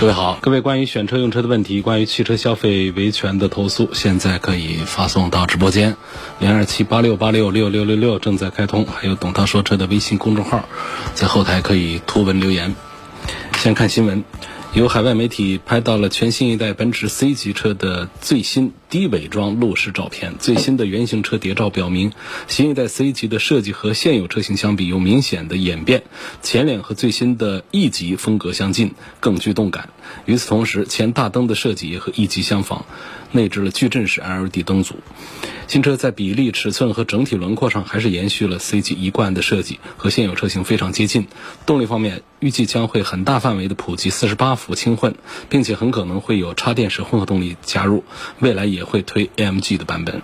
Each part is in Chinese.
各位好，各位关于选车用车的问题，关于汽车消费维权的投诉，现在可以发送到直播间零二七八六八六六六六六正在开通，还有董涛说车的微信公众号，在后台可以图文留言。先看新闻。有海外媒体拍到了全新一代奔驰 C 级车的最新低伪装路试照片。最新的原型车谍照表明，新一代 C 级的设计和现有车型相比有明显的演变，前脸和最新的 E 级风格相近，更具动感。与此同时，前大灯的设计也和 E 级相仿，内置了矩阵式 LED 灯组。新车在比例、尺寸和整体轮廓上还是延续了 C 级一贯的设计，和现有车型非常接近。动力方面，预计将会很大范围的普及48伏轻混，并且很可能会有插电式混合动力加入，未来也会推 AMG 的版本。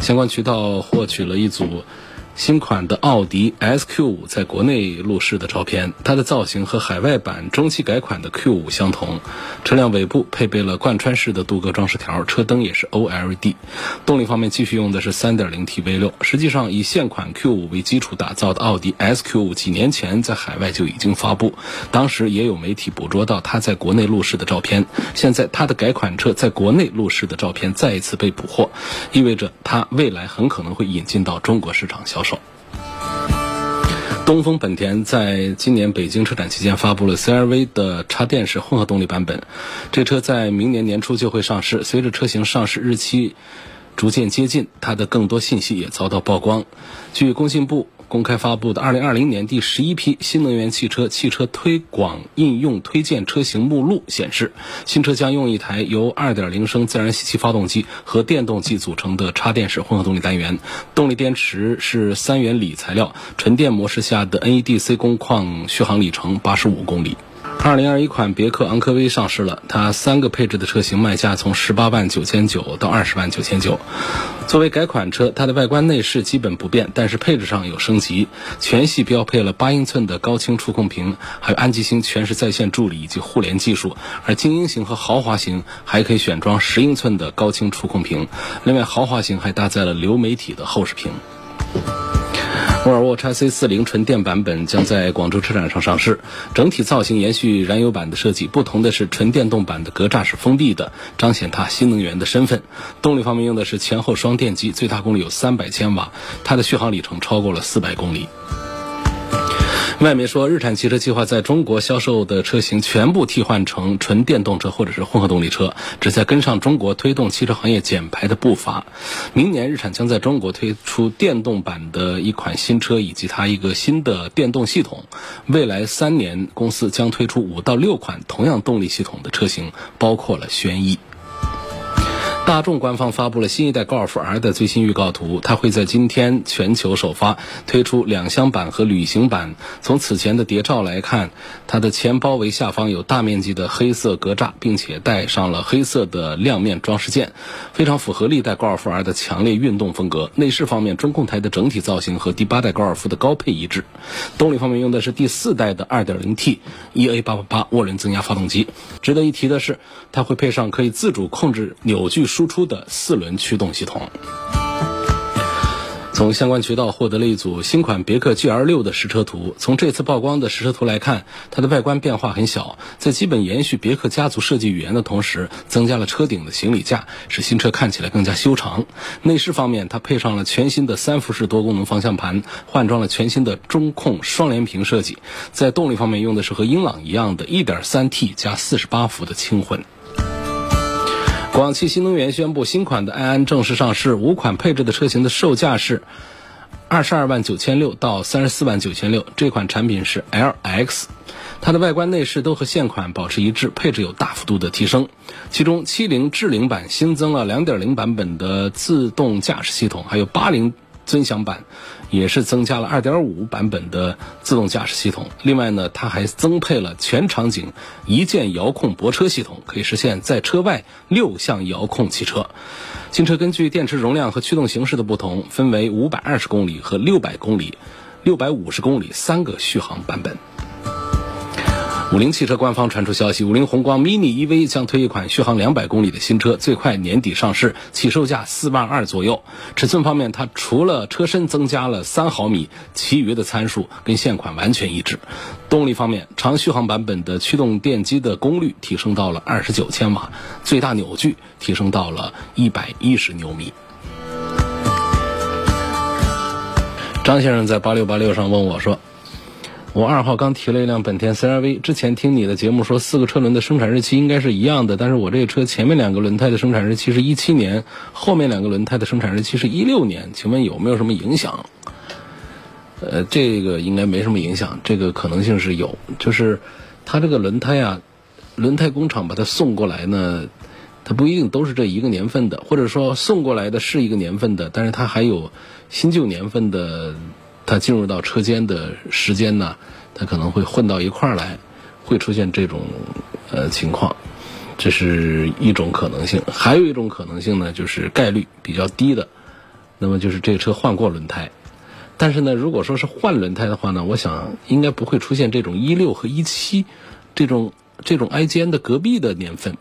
相关渠道获取了一组。新款的奥迪 S Q 五在国内路试的照片，它的造型和海外版中期改款的 Q 五相同。车辆尾部配备了贯穿式的镀铬装饰条，车灯也是 O L E D。动力方面继续用的是 3.0T V 六。实际上，以现款 Q 五为基础打造的奥迪 S Q 五几年前在海外就已经发布，当时也有媒体捕捉到它在国内路试的照片。现在它的改款车在国内路试的照片再一次被捕获，意味着它未来很可能会引进到中国市场销。东风本田在今年北京车展期间发布了 CR-V 的插电式混合动力版本，这车在明年年初就会上市。随着车型上市日期逐渐接近，它的更多信息也遭到曝光。据工信部。公开发布的二零二零年第十一批新能源汽车汽车推广应用推荐车型目录显示，新车将用一台由二点零升自然吸气发动机和电动机组成的插电式混合动力单元，动力电池是三元锂材料，纯电模式下的 NEDC 工况续航里程八十五公里。二零二一款别克昂科威上市了，它三个配置的车型卖价从十八万九千九到二十万九千九。作为改款车，它的外观内饰基本不变，但是配置上有升级，全系标配了八英寸的高清触控屏，还有安吉星全时在线助理以及互联技术。而精英型和豪华型还可以选装十英寸的高清触控屏，另外豪华型还搭载了流媒体的后视屏。沃尔沃 x C40 纯电版本将在广州车展上上市，整体造型延续燃油版的设计，不同的是纯电动版的格栅是封闭的，彰显它新能源的身份。动力方面用的是前后双电机，最大功率有三百千瓦，它的续航里程超过了四百公里。外媒说，日产汽车计划在中国销售的车型全部替换成纯电动车或者是混合动力车，旨在跟上中国推动汽车行业减排的步伐。明年，日产将在中国推出电动版的一款新车以及它一个新的电动系统。未来三年，公司将推出五到六款同样动力系统的车型，包括了轩逸。大众官方发布了新一代高尔夫 R 的最新预告图，它会在今天全球首发，推出两厢版和旅行版。从此前的谍照来看，它的前包围下方有大面积的黑色格栅，并且带上了黑色的亮面装饰件，非常符合历代高尔夫 R 的强烈运动风格。内饰方面，中控台的整体造型和第八代高尔夫的高配一致。动力方面用的是第四代的 2.0T EA888 涡轮增压发动机。值得一提的是，它会配上可以自主控制扭矩。输出的四轮驱动系统。从相关渠道获得了一组新款别克 GL 六的实车图。从这次曝光的实车图来看，它的外观变化很小，在基本延续别克家族设计语言的同时，增加了车顶的行李架，使新车看起来更加修长。内饰方面，它配上了全新的三辐式多功能方向盘，换装了全新的中控双联屏设计。在动力方面，用的是和英朗一样的 1.3T 加48伏的轻混。广汽新能源宣布，新款的埃安正式上市。五款配置的车型的售价是二十二万九千六到三十四万九千六。这款产品是 LX，它的外观内饰都和现款保持一致，配置有大幅度的提升。其中，七零智领版新增了两点零版本的自动驾驶系统，还有八零尊享版，也是增加了2.5版本的自动驾驶系统。另外呢，它还增配了全场景一键遥控泊车系统，可以实现在车外六项遥控汽车。新车根据电池容量和驱动形式的不同，分为520公里和600公里、650公里三个续航版本。五菱汽车官方传出消息，五菱宏光 mini EV 将推一款续航两百公里的新车，最快年底上市，起售价四万二左右。尺寸方面，它除了车身增加了三毫米，其余的参数跟现款完全一致。动力方面，长续航版本的驱动电机的功率提升到了二十九千瓦，最大扭矩提升到了一百一十牛米。张先生在八六八六上问我说。我二号刚提了一辆本田 CR-V，之前听你的节目说四个车轮的生产日期应该是一样的，但是我这个车前面两个轮胎的生产日期是一七年，后面两个轮胎的生产日期是一六年，请问有没有什么影响？呃，这个应该没什么影响，这个可能性是有，就是它这个轮胎啊，轮胎工厂把它送过来呢，它不一定都是这一个年份的，或者说送过来的是一个年份的，但是它还有新旧年份的。它进入到车间的时间呢，它可能会混到一块儿来，会出现这种呃情况，这是一种可能性。还有一种可能性呢，就是概率比较低的，那么就是这个车换过轮胎。但是呢，如果说是换轮胎的话呢，我想应该不会出现这种一六和一七这种这种挨肩的隔壁的年份。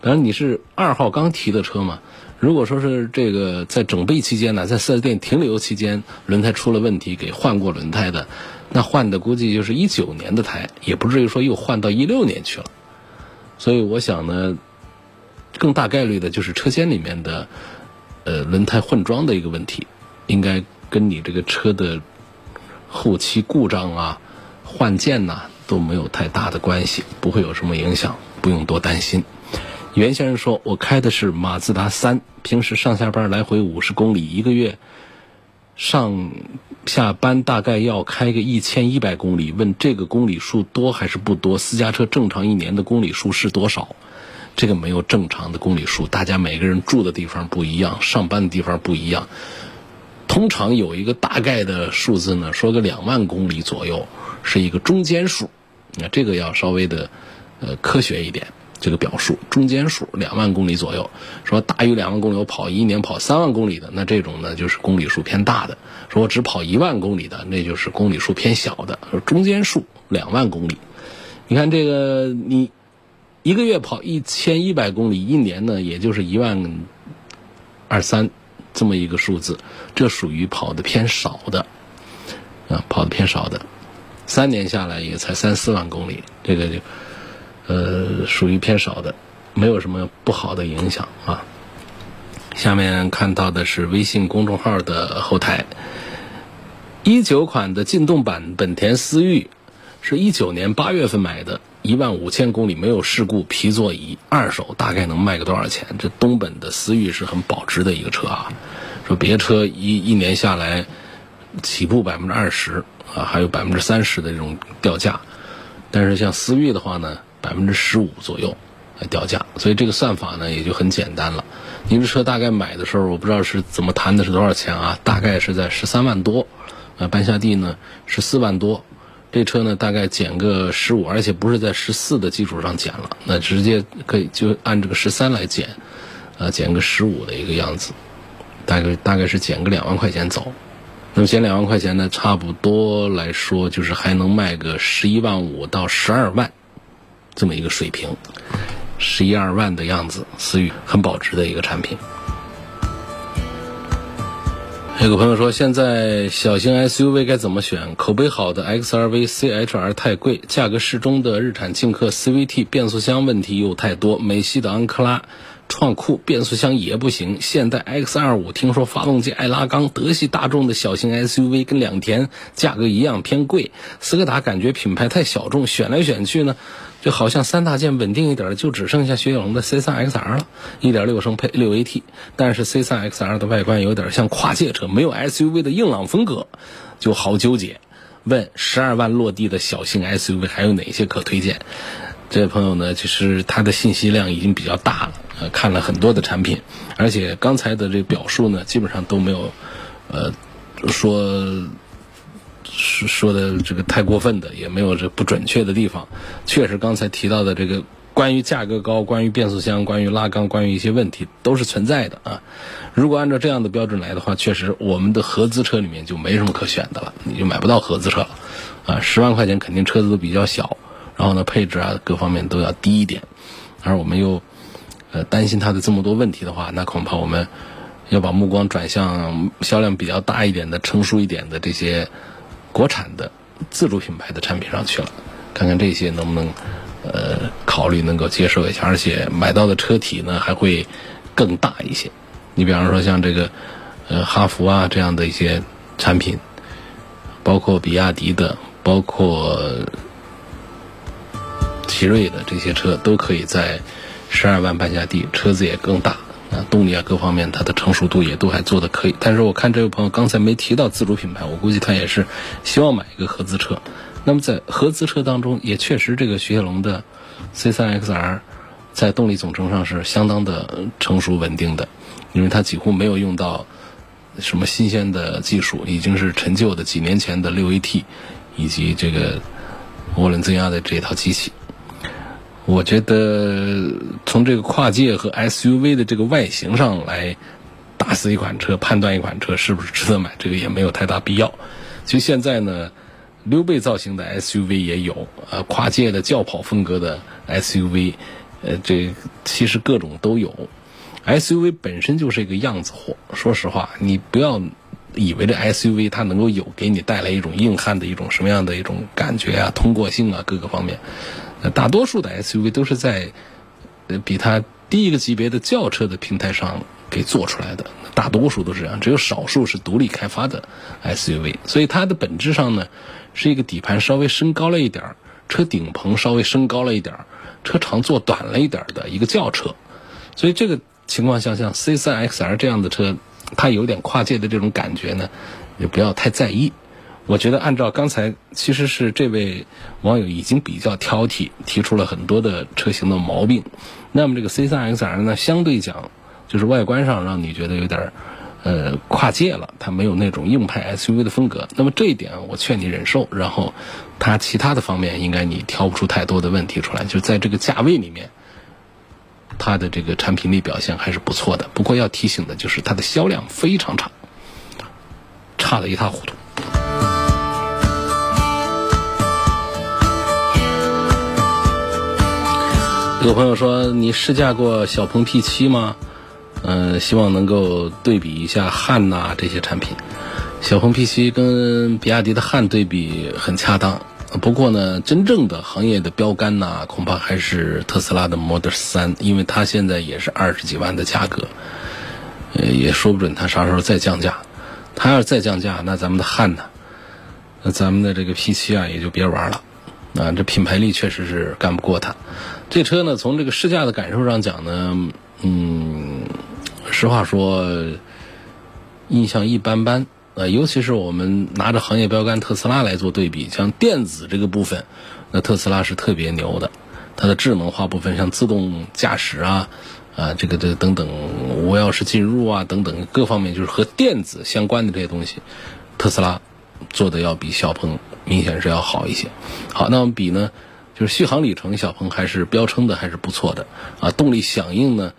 当然你是二号刚提的车嘛。如果说是这个在整备期间呢，在四 S 店停留期间轮胎出了问题，给换过轮胎的，那换的估计就是一九年的胎，也不至于说又换到一六年去了。所以我想呢，更大概率的就是车间里面的呃轮胎换装的一个问题，应该跟你这个车的后期故障啊、换件呐都没有太大的关系，不会有什么影响，不用多担心。袁先生说：“我开的是马自达三，平时上下班来回五十公里，一个月上下班大概要开个一千一百公里。问这个公里数多还是不多？私家车正常一年的公里数是多少？这个没有正常的公里数，大家每个人住的地方不一样，上班的地方不一样。通常有一个大概的数字呢，说个两万公里左右是一个中间数。那这个要稍微的呃科学一点。”这个表述中间数两万公里左右，说大于两万公里我跑一年跑三万公里的，那这种呢就是公里数偏大的；说我只跑一万公里的，那就是公里数偏小的。说中间数两万公里，你看这个你一个月跑一千一百公里，一年呢也就是一万二三这么一个数字，这属于跑的偏少的啊，跑的偏少的，三年下来也才三四万公里，这个就。呃，属于偏少的，没有什么不好的影响啊。下面看到的是微信公众号的后台，一九款的劲动版本田思域，是一九年八月份买的，一万五千公里没有事故，皮座椅，二手大概能卖个多少钱？这东本的思域是很保值的一个车啊。说别车一一年下来，起步百分之二十啊，还有百分之三十的这种掉价，但是像思域的话呢？百分之十五左右来掉价，所以这个算法呢也就很简单了。您这车大概买的时候，我不知道是怎么谈的，是多少钱啊？大概是在十三万多，啊，半下地呢十四万多，这车呢大概减个十五，而且不是在十四的基础上减了，那直接可以就按这个十三来减，啊，减个十五的一个样子，大概大概是减个两万块钱走。那么减两万块钱呢，差不多来说就是还能卖个十一万五到十二万。这么一个水平，十一二万的样子，思域很保值的一个产品。有个朋友说，现在小型 SUV 该怎么选？口碑好的 XRV、CHR 太贵，价格适中的日产劲客 CVT 变速箱问题又太多，美系的昂克拉。创酷变速箱也不行，现代 X 二五听说发动机爱拉缸，德系大众的小型 SUV 跟两田价格一样偏贵，斯柯达感觉品牌太小众，选来选去呢，就好像三大件稳定一点的就只剩下雪铁龙的 C 三 XR 了，一点六升配六 AT，但是 C 三 XR 的外观有点像跨界车，没有 SUV 的硬朗风格，就好纠结。问十二万落地的小型 SUV 还有哪些可推荐？这位朋友呢，其实他的信息量已经比较大了。呃，看了很多的产品，而且刚才的这表述呢，基本上都没有，呃，说说说的这个太过分的，也没有这不准确的地方。确实，刚才提到的这个关于价格高、关于变速箱、关于拉缸、关于一些问题都是存在的啊。如果按照这样的标准来的话，确实我们的合资车里面就没什么可选的了，你就买不到合资车了啊。十万块钱肯定车子都比较小，然后呢配置啊各方面都要低一点，而我们又呃担心它的这么多问题的话，那恐怕我们要把目光转向销量比较大一点的、成熟一点的这些国产的自主品牌的产品上去了，看看这些能不能呃考虑能够接受一下，而且买到的车体呢还会更大一些。你比方说像这个，呃，哈弗啊这样的一些产品，包括比亚迪的，包括奇瑞的这些车，都可以在十二万半下地，车子也更大，啊，动力啊各方面它的成熟度也都还做的可以。但是我看这位朋友刚才没提到自主品牌，我估计他也是希望买一个合资车。那么在合资车当中，也确实这个雪铁龙的 C3XR 在动力总成上是相当的成熟稳定的。因为它几乎没有用到什么新鲜的技术，已经是陈旧的几年前的六 AT 以及这个涡轮增压的这套机器。我觉得从这个跨界和 SUV 的这个外形上来打死一款车，判断一款车是不是值得买，这个也没有太大必要。其实现在呢，溜背造型的 SUV 也有，呃，跨界的轿跑风格的 SUV，呃，这其实各种都有。SUV 本身就是一个样子货，说实话，你不要以为这 SUV 它能够有给你带来一种硬汉的一种什么样的一种感觉啊，通过性啊各个方面，大多数的 SUV 都是在呃比它低一个级别的轿车的平台上给做出来的，大多数都是这样，只有少数是独立开发的 SUV，所以它的本质上呢是一个底盘稍微升高了一点儿，车顶棚稍微升高了一点儿，车长做短了一点儿的一个轿车，所以这个。情况下，像 C3XR 这样的车，它有点跨界的这种感觉呢，也不要太在意。我觉得按照刚才，其实是这位网友已经比较挑剔，提出了很多的车型的毛病。那么这个 C3XR 呢，相对讲就是外观上让你觉得有点呃跨界了，它没有那种硬派 SUV 的风格。那么这一点我劝你忍受。然后它其他的方面应该你挑不出太多的问题出来，就在这个价位里面。它的这个产品力表现还是不错的，不过要提醒的就是它的销量非常差，差的一塌糊涂。有朋友说你试驾过小鹏 P7 吗？嗯，希望能够对比一下汉呐这些产品。小鹏 P7 跟比亚迪的汉对比很恰当。不过呢，真正的行业的标杆呢，恐怕还是特斯拉的 Model 3，因为它现在也是二十几万的价格，呃，也说不准它啥时候再降价。它要是再降价，那咱们的汉呢，那咱们的这个 P7 啊，也就别玩了。啊，这品牌力确实是干不过它。这车呢，从这个试驾的感受上讲呢，嗯，实话说，印象一般般。呃，尤其是我们拿着行业标杆特斯拉来做对比，像电子这个部分，那特斯拉是特别牛的。它的智能化部分，像自动驾驶啊，啊，这个这等等无钥匙进入啊，等等各方面，就是和电子相关的这些东西，特斯拉做的要比小鹏明显是要好一些。好，那么比呢，就是续航里程，小鹏还是标称的还是不错的啊。动力响应呢，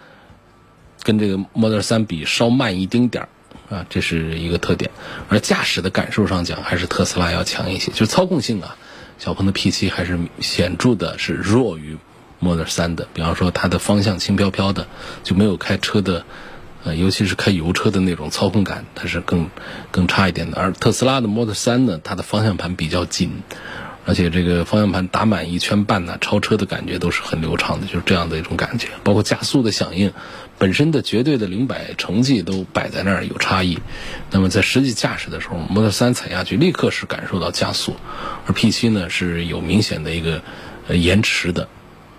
跟这个 Model 3比稍慢一丁点儿。啊，这是一个特点，而驾驶的感受上讲，还是特斯拉要强一些。就是操控性啊，小鹏的 P7 还是显著的是弱于 Model 3的。比方说，它的方向轻飘飘的，就没有开车的，呃，尤其是开油车的那种操控感，它是更更差一点的。而特斯拉的 Model 3呢，它的方向盘比较紧。而且这个方向盘打满一圈半呢，超车的感觉都是很流畅的，就是这样的一种感觉。包括加速的响应，本身的绝对的零百成绩都摆在那儿有差异。那么在实际驾驶的时候，Model 3踩下去立刻是感受到加速，而 P7 呢是有明显的一个延迟的，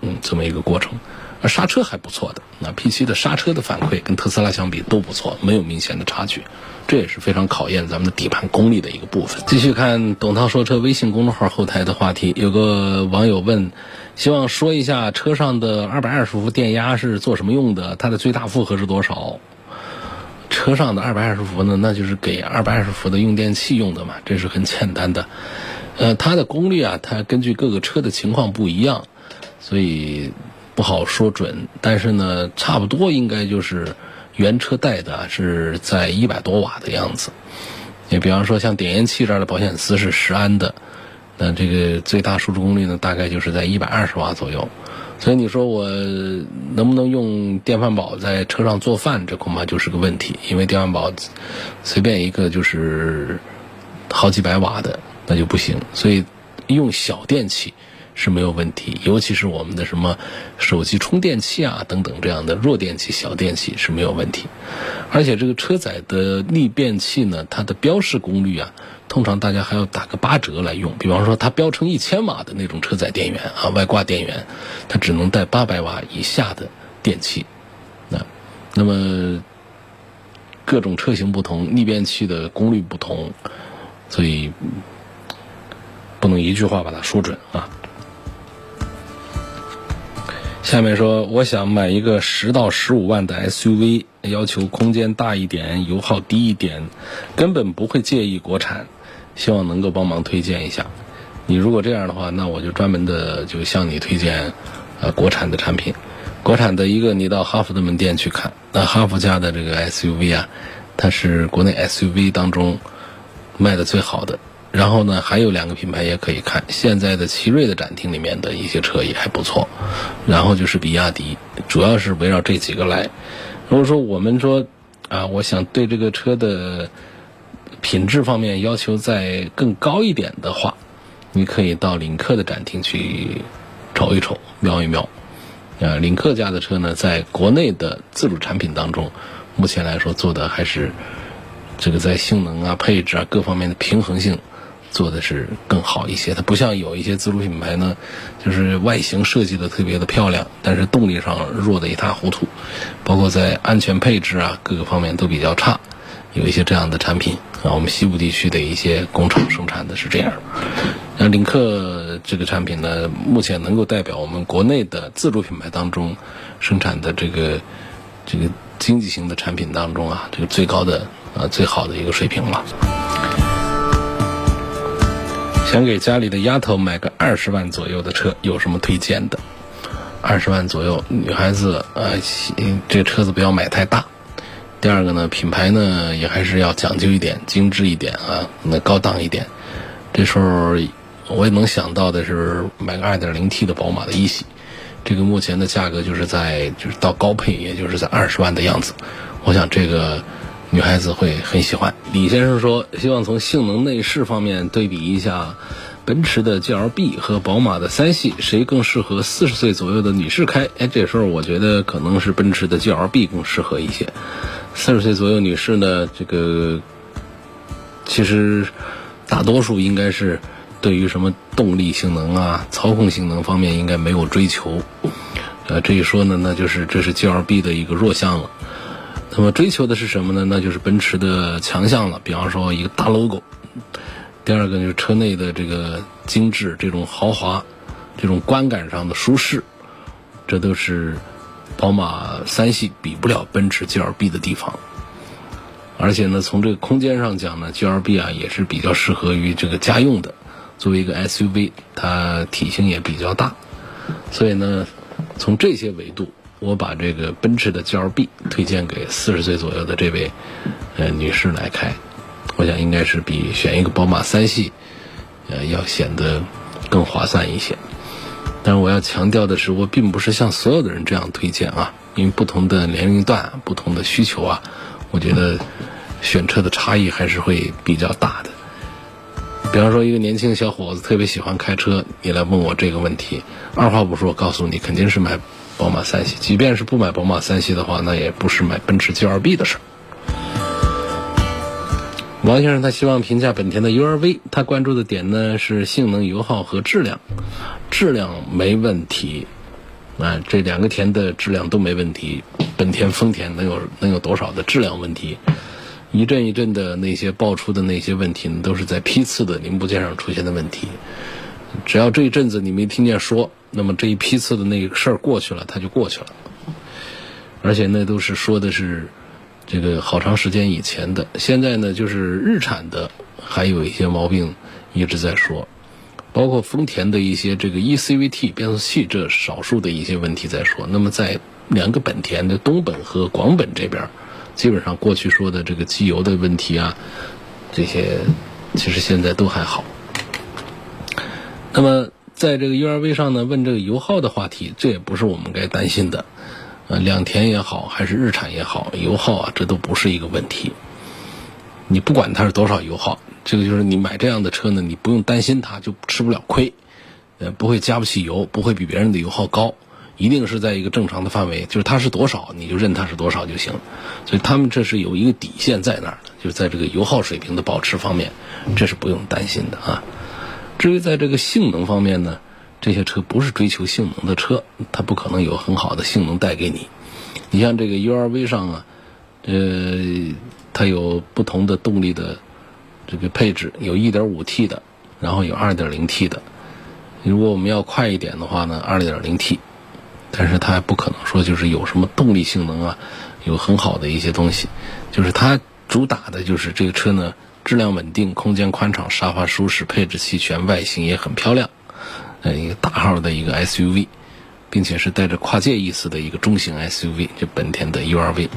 嗯，这么一个过程。而刹车还不错的，那 P7 的刹车的反馈跟特斯拉相比都不错，没有明显的差距。这也是非常考验咱们的底盘功力的一个部分。继续看董涛说车微信公众号后台的话题，有个网友问，希望说一下车上的二百二十伏电压是做什么用的？它的最大负荷是多少？车车上的二百二十伏呢，那就是给二百二十伏的用电器用的嘛，这是很简单的。呃，它的功率啊，它根据各个车的情况不一样，所以不好说准。但是呢，差不多应该就是原车带的是在一百多瓦的样子。你比方说像点烟器这儿的保险丝是十安的，那这个最大输出功率呢，大概就是在一百二十瓦左右。所以你说我能不能用电饭煲在车上做饭？这恐怕就是个问题，因为电饭煲随便一个就是好几百瓦的，那就不行。所以用小电器是没有问题，尤其是我们的什么手机充电器啊等等这样的弱电器、小电器是没有问题。而且这个车载的逆变器呢，它的标示功率啊。通常大家还要打个八折来用，比方说它标成一千瓦的那种车载电源啊，外挂电源，它只能带八百瓦以下的电器。那那么各种车型不同，逆变器的功率不同，所以不能一句话把它说准啊。下面说，我想买一个十到十五万的 SUV，要求空间大一点，油耗低一点，根本不会介意国产。希望能够帮忙推荐一下，你如果这样的话，那我就专门的就向你推荐，呃，国产的产品。国产的一个，你到哈弗的门店去看，那哈弗家的这个 SUV 啊，它是国内 SUV 当中卖的最好的。然后呢，还有两个品牌也可以看，现在的奇瑞的展厅里面的一些车也还不错。然后就是比亚迪，主要是围绕这几个来。如果说我们说啊，我想对这个车的。品质方面要求再更高一点的话，你可以到领克的展厅去瞅一瞅、瞄一瞄。啊，领克家的车呢，在国内的自主产品当中，目前来说做的还是这个在性能啊、配置啊各方面的平衡性做的是更好一些。它不像有一些自主品牌呢，就是外形设计的特别的漂亮，但是动力上弱的一塌糊涂，包括在安全配置啊各个方面都比较差。有一些这样的产品啊，我们西部地区的一些工厂生产的是这样。那领克这个产品呢，目前能够代表我们国内的自主品牌当中生产的这个这个经济型的产品当中啊，这个最高的啊最好的一个水平了。想给家里的丫头买个二十万左右的车，有什么推荐的？二十万左右，女孩子啊，这车子不要买太大。第二个呢，品牌呢也还是要讲究一点，精致一点啊，那高档一点。这时候我也能想到的是买个 2.0T 的宝马的一系，这个目前的价格就是在就是到高配，也就是在二十万的样子。我想这个女孩子会很喜欢。李先生说，希望从性能内饰方面对比一下奔驰的 GLB 和宝马的三系，谁更适合四十岁左右的女士开？哎，这时候我觉得可能是奔驰的 GLB 更适合一些。四十岁左右女士呢，这个其实大多数应该是对于什么动力性能啊、操控性能方面应该没有追求。呃，这一说呢，那就是这是 G L B 的一个弱项了。那么追求的是什么呢？那就是奔驰的强项了。比方说一个大 logo，第二个就是车内的这个精致、这种豪华、这种观感上的舒适，这都是。宝马三系比不了奔驰 G L B 的地方，而且呢，从这个空间上讲呢，G L B 啊也是比较适合于这个家用的。作为一个 S U V，它体型也比较大，所以呢，从这些维度，我把这个奔驰的 G L B 推荐给四十岁左右的这位呃女士来开，我想应该是比选一个宝马三系呃要显得更划算一些。但是我要强调的是，我并不是像所有的人这样推荐啊，因为不同的年龄段、不同的需求啊，我觉得选车的差异还是会比较大的。比方说，一个年轻小伙子特别喜欢开车，你来问我这个问题，二话不说，告诉你肯定是买宝马三系。即便是不买宝马三系的话，那也不是买奔驰 G2B 的事儿。王先生他希望评价本田的 URV，他关注的点呢是性能、油耗和质量。质量没问题，啊，这两个田的质量都没问题。本田、丰田能有能有多少的质量问题？一阵一阵的那些爆出的那些问题，都是在批次的零部件上出现的问题。只要这一阵子你没听见说，那么这一批次的那个事儿过去了，它就过去了。而且那都是说的是。这个好长时间以前的。现在呢，就是日产的还有一些毛病一直在说，包括丰田的一些这个 eCVT 变速器这少数的一些问题在说。那么在两个本田的东本和广本这边，基本上过去说的这个机油的问题啊，这些其实现在都还好。那么在这个 URV 上呢，问这个油耗的话题，这也不是我们该担心的。呃，两田也好，还是日产也好，油耗啊，这都不是一个问题。你不管它是多少油耗，这个就是你买这样的车呢，你不用担心它就吃不了亏，呃，不会加不起油，不会比别人的油耗高，一定是在一个正常的范围，就是它是多少你就认它是多少就行。所以他们这是有一个底线在那儿的，就是在这个油耗水平的保持方面，这是不用担心的啊。至于在这个性能方面呢？这些车不是追求性能的车，它不可能有很好的性能带给你。你像这个 URV 上啊，呃，它有不同的动力的这个配置，有 1.5T 的，然后有 2.0T 的。如果我们要快一点的话呢，2.0T，但是它还不可能说就是有什么动力性能啊，有很好的一些东西。就是它主打的就是这个车呢，质量稳定，空间宽敞，沙发舒适，配置齐全，外形也很漂亮。呃，一个大号的一个 SUV，并且是带着跨界意思的一个中型 SUV，就本田的 URV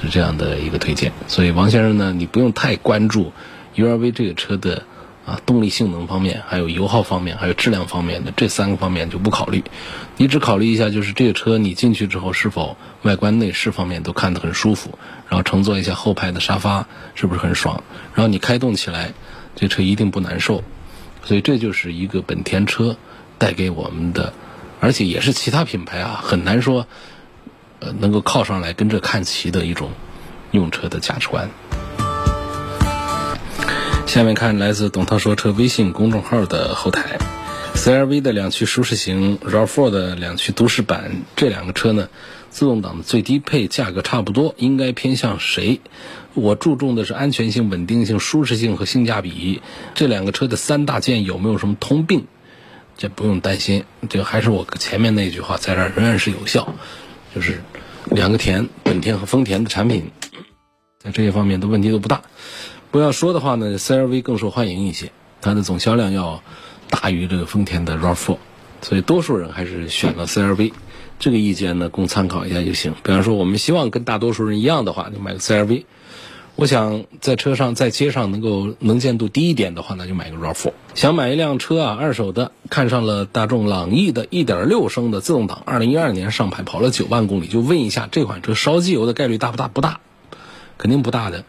是这样的一个推荐。所以王先生呢，你不用太关注 URV 这个车的啊动力性能方面，还有油耗方面，还有质量方面的这三个方面就不考虑。你只考虑一下，就是这个车你进去之后是否外观内饰方面都看得很舒服，然后乘坐一下后排的沙发是不是很爽，然后你开动起来，这车一定不难受。所以这就是一个本田车。带给我们的，而且也是其他品牌啊，很难说，呃，能够靠上来跟这看齐的一种用车的价值观。下面看来自董涛说车微信公众号的后台，CRV 的两驱舒适型，RAV4 的两驱都市版，这两个车呢，自动挡的最低配价格差不多，应该偏向谁？我注重的是安全性、稳定性、舒适性和性价比，这两个车的三大件有没有什么通病？这不用担心，这还是我前面那句话，在这儿仍然是有效，就是两个田，本田和丰田的产品，在这些方面的问题都不大。不要说的话呢，CRV 更受欢迎一些，它的总销量要大于这个丰田的 RAV4，所以多数人还是选了 CRV。这个意见呢，供参考一下就行。比方说，我们希望跟大多数人一样的话，就买个 CRV。我想在车上在街上能够能见度低一点的话，那就买个 RAV4。想买一辆车啊，二手的，看上了大众朗逸的1.6升的自动挡，2012年上牌，跑了9万公里，就问一下这款车烧机油的概率大不大？不大，肯定不大的。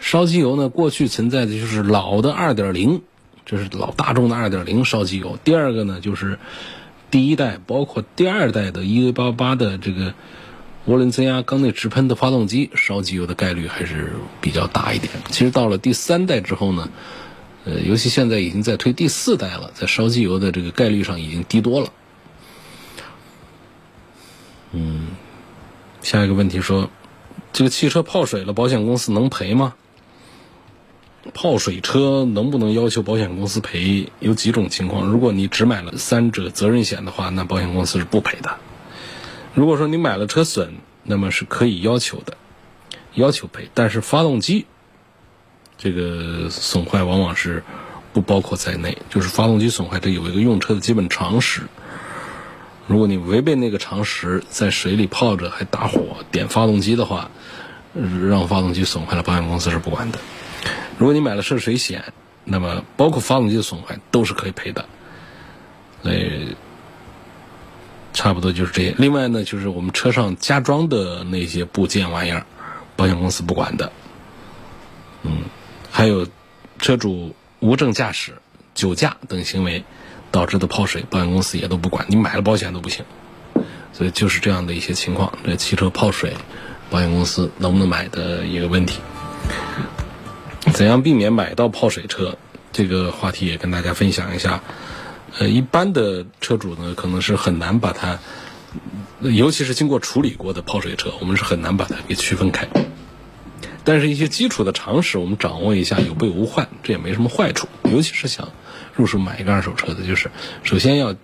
烧机油呢，过去存在的就是老的2.0，这是老大众的2.0烧机油。第二个呢，就是第一代，包括第二代的 EA88 的这个。涡轮增压缸内直喷的发动机烧机油的概率还是比较大一点。其实到了第三代之后呢，呃，尤其现在已经在推第四代了，在烧机油的这个概率上已经低多了。嗯，下一个问题说，这个汽车泡水了，保险公司能赔吗？泡水车能不能要求保险公司赔？有几种情况。如果你只买了三者责任险的话，那保险公司是不赔的。如果说你买了车损，那么是可以要求的，要求赔。但是发动机这个损坏往往是不包括在内，就是发动机损坏这有一个用车的基本常识。如果你违背那个常识，在水里泡着还打火点发动机的话，让发动机损坏了，保险公司是不管的。如果你买了涉水险，那么包括发动机的损坏都是可以赔的。所以。差不多就是这些。另外呢，就是我们车上加装的那些部件玩意儿，保险公司不管的。嗯，还有车主无证驾驶、酒驾等行为导致的泡水，保险公司也都不管。你买了保险都不行。所以就是这样的一些情况，这汽车泡水，保险公司能不能买的一个问题。怎样避免买到泡水车？这个话题也跟大家分享一下。呃，一般的车主呢，可能是很难把它，尤其是经过处理过的泡水车，我们是很难把它给区分开。但是，一些基础的常识，我们掌握一下，有备无患，这也没什么坏处。尤其是想入手买一个二手车的，就是首先要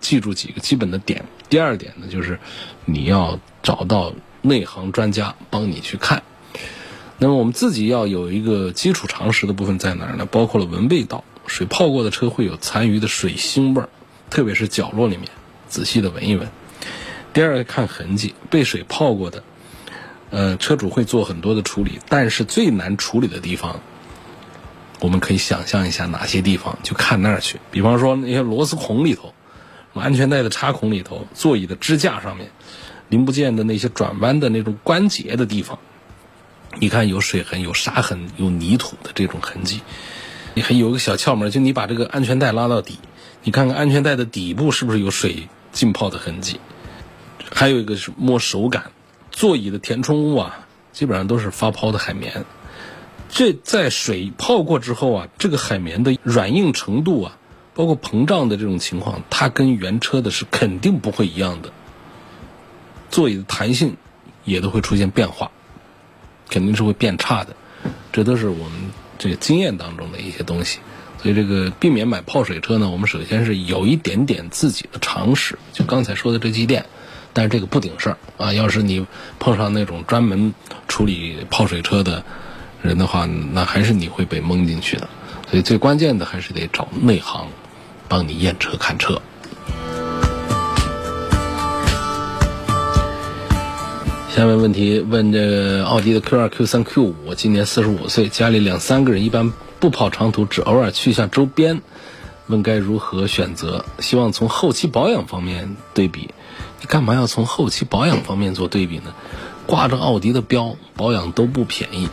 记住几个基本的点。第二点呢，就是你要找到内行专家帮你去看。那么我们自己要有一个基础常识的部分在哪儿呢？包括了闻味道，水泡过的车会有残余的水腥味儿，特别是角落里面，仔细的闻一闻。第二个看痕迹，被水泡过的，呃，车主会做很多的处理，但是最难处理的地方，我们可以想象一下哪些地方，就看那儿去。比方说那些螺丝孔里头，安全带的插孔里头，座椅的支架上面，零部件的那些转弯的那种关节的地方，你看有水痕、有沙痕、有泥土的这种痕迹。你还有个小窍门，就你把这个安全带拉到底，你看看安全带的底部是不是有水浸泡的痕迹。还有一个是摸手感，座椅的填充物啊，基本上都是发泡的海绵。这在水泡过之后啊，这个海绵的软硬程度啊，包括膨胀的这种情况，它跟原车的是肯定不会一样的。座椅的弹性也都会出现变化，肯定是会变差的。这都是我们这个经验当中的一些东西。所以这个避免买泡水车呢，我们首先是有一点点自己的常识，就刚才说的这几点。但是这个不顶事儿啊！要是你碰上那种专门处理泡水车的人的话，那还是你会被蒙进去的。所以最关键的还是得找内行帮你验车看车。下面问题问这个奥迪的 Q 二、Q 三、Q 五，今年四十五岁，家里两三个人，一般不跑长途，只偶尔去一下周边，问该如何选择？希望从后期保养方面对比。你干嘛要从后期保养方面做对比呢？挂着奥迪的标，保养都不便宜。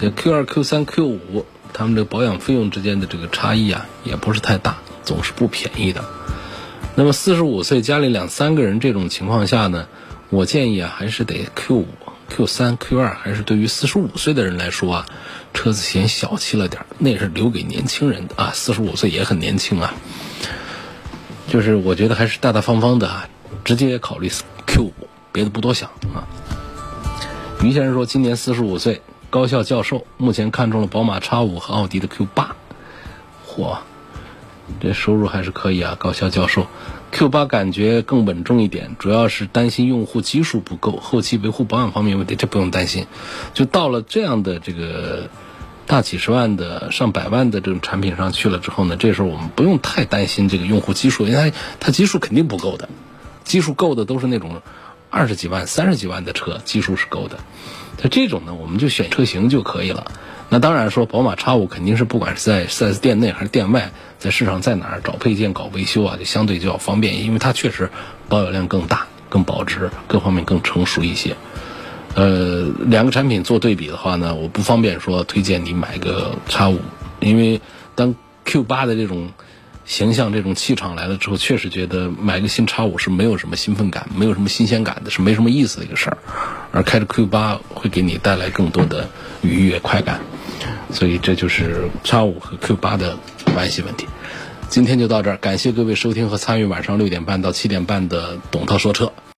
这 Q 二、Q 三、Q 五，他们这保养费用之间的这个差异啊，也不是太大，总是不便宜的。那么四十五岁家里两三个人这种情况下呢，我建议啊，还是得 Q 五、Q 三、Q 二，还是对于四十五岁的人来说啊，车子显小气了点那是留给年轻人的啊。四十五岁也很年轻啊，就是我觉得还是大大方方的啊。直接考虑 Q 五，别的不多想啊。于先生说，今年四十五岁，高校教授，目前看中了宝马 X 五和奥迪的 Q 八。嚯，这收入还是可以啊。高校教授，Q 八感觉更稳重一点，主要是担心用户基数不够，后期维护保养方面问题，这不用担心。就到了这样的这个大几十万的、上百万的这种产品上去了之后呢，这时候我们不用太担心这个用户基数，因为它它基数肯定不够的。基数够的都是那种二十几万、三十几万的车，基数是够的。它这种呢，我们就选车型就可以了。那当然说，宝马叉五肯定是不管是在 4S 店内还是店外，在市场在哪儿找配件、搞维修啊，就相对就要方便，因为它确实保有量更大、更保值，各方面更成熟一些。呃，两个产品做对比的话呢，我不方便说推荐你买个叉五，因为当 Q 八的这种。形象这种气场来了之后，确实觉得买个新叉五是没有什么兴奋感，没有什么新鲜感的，是没什么意思的一个事儿。而开着 Q 八会给你带来更多的愉悦快感，所以这就是叉五和 Q 八的关系问题。今天就到这儿，感谢各位收听和参与晚上六点半到七点半的董涛说车。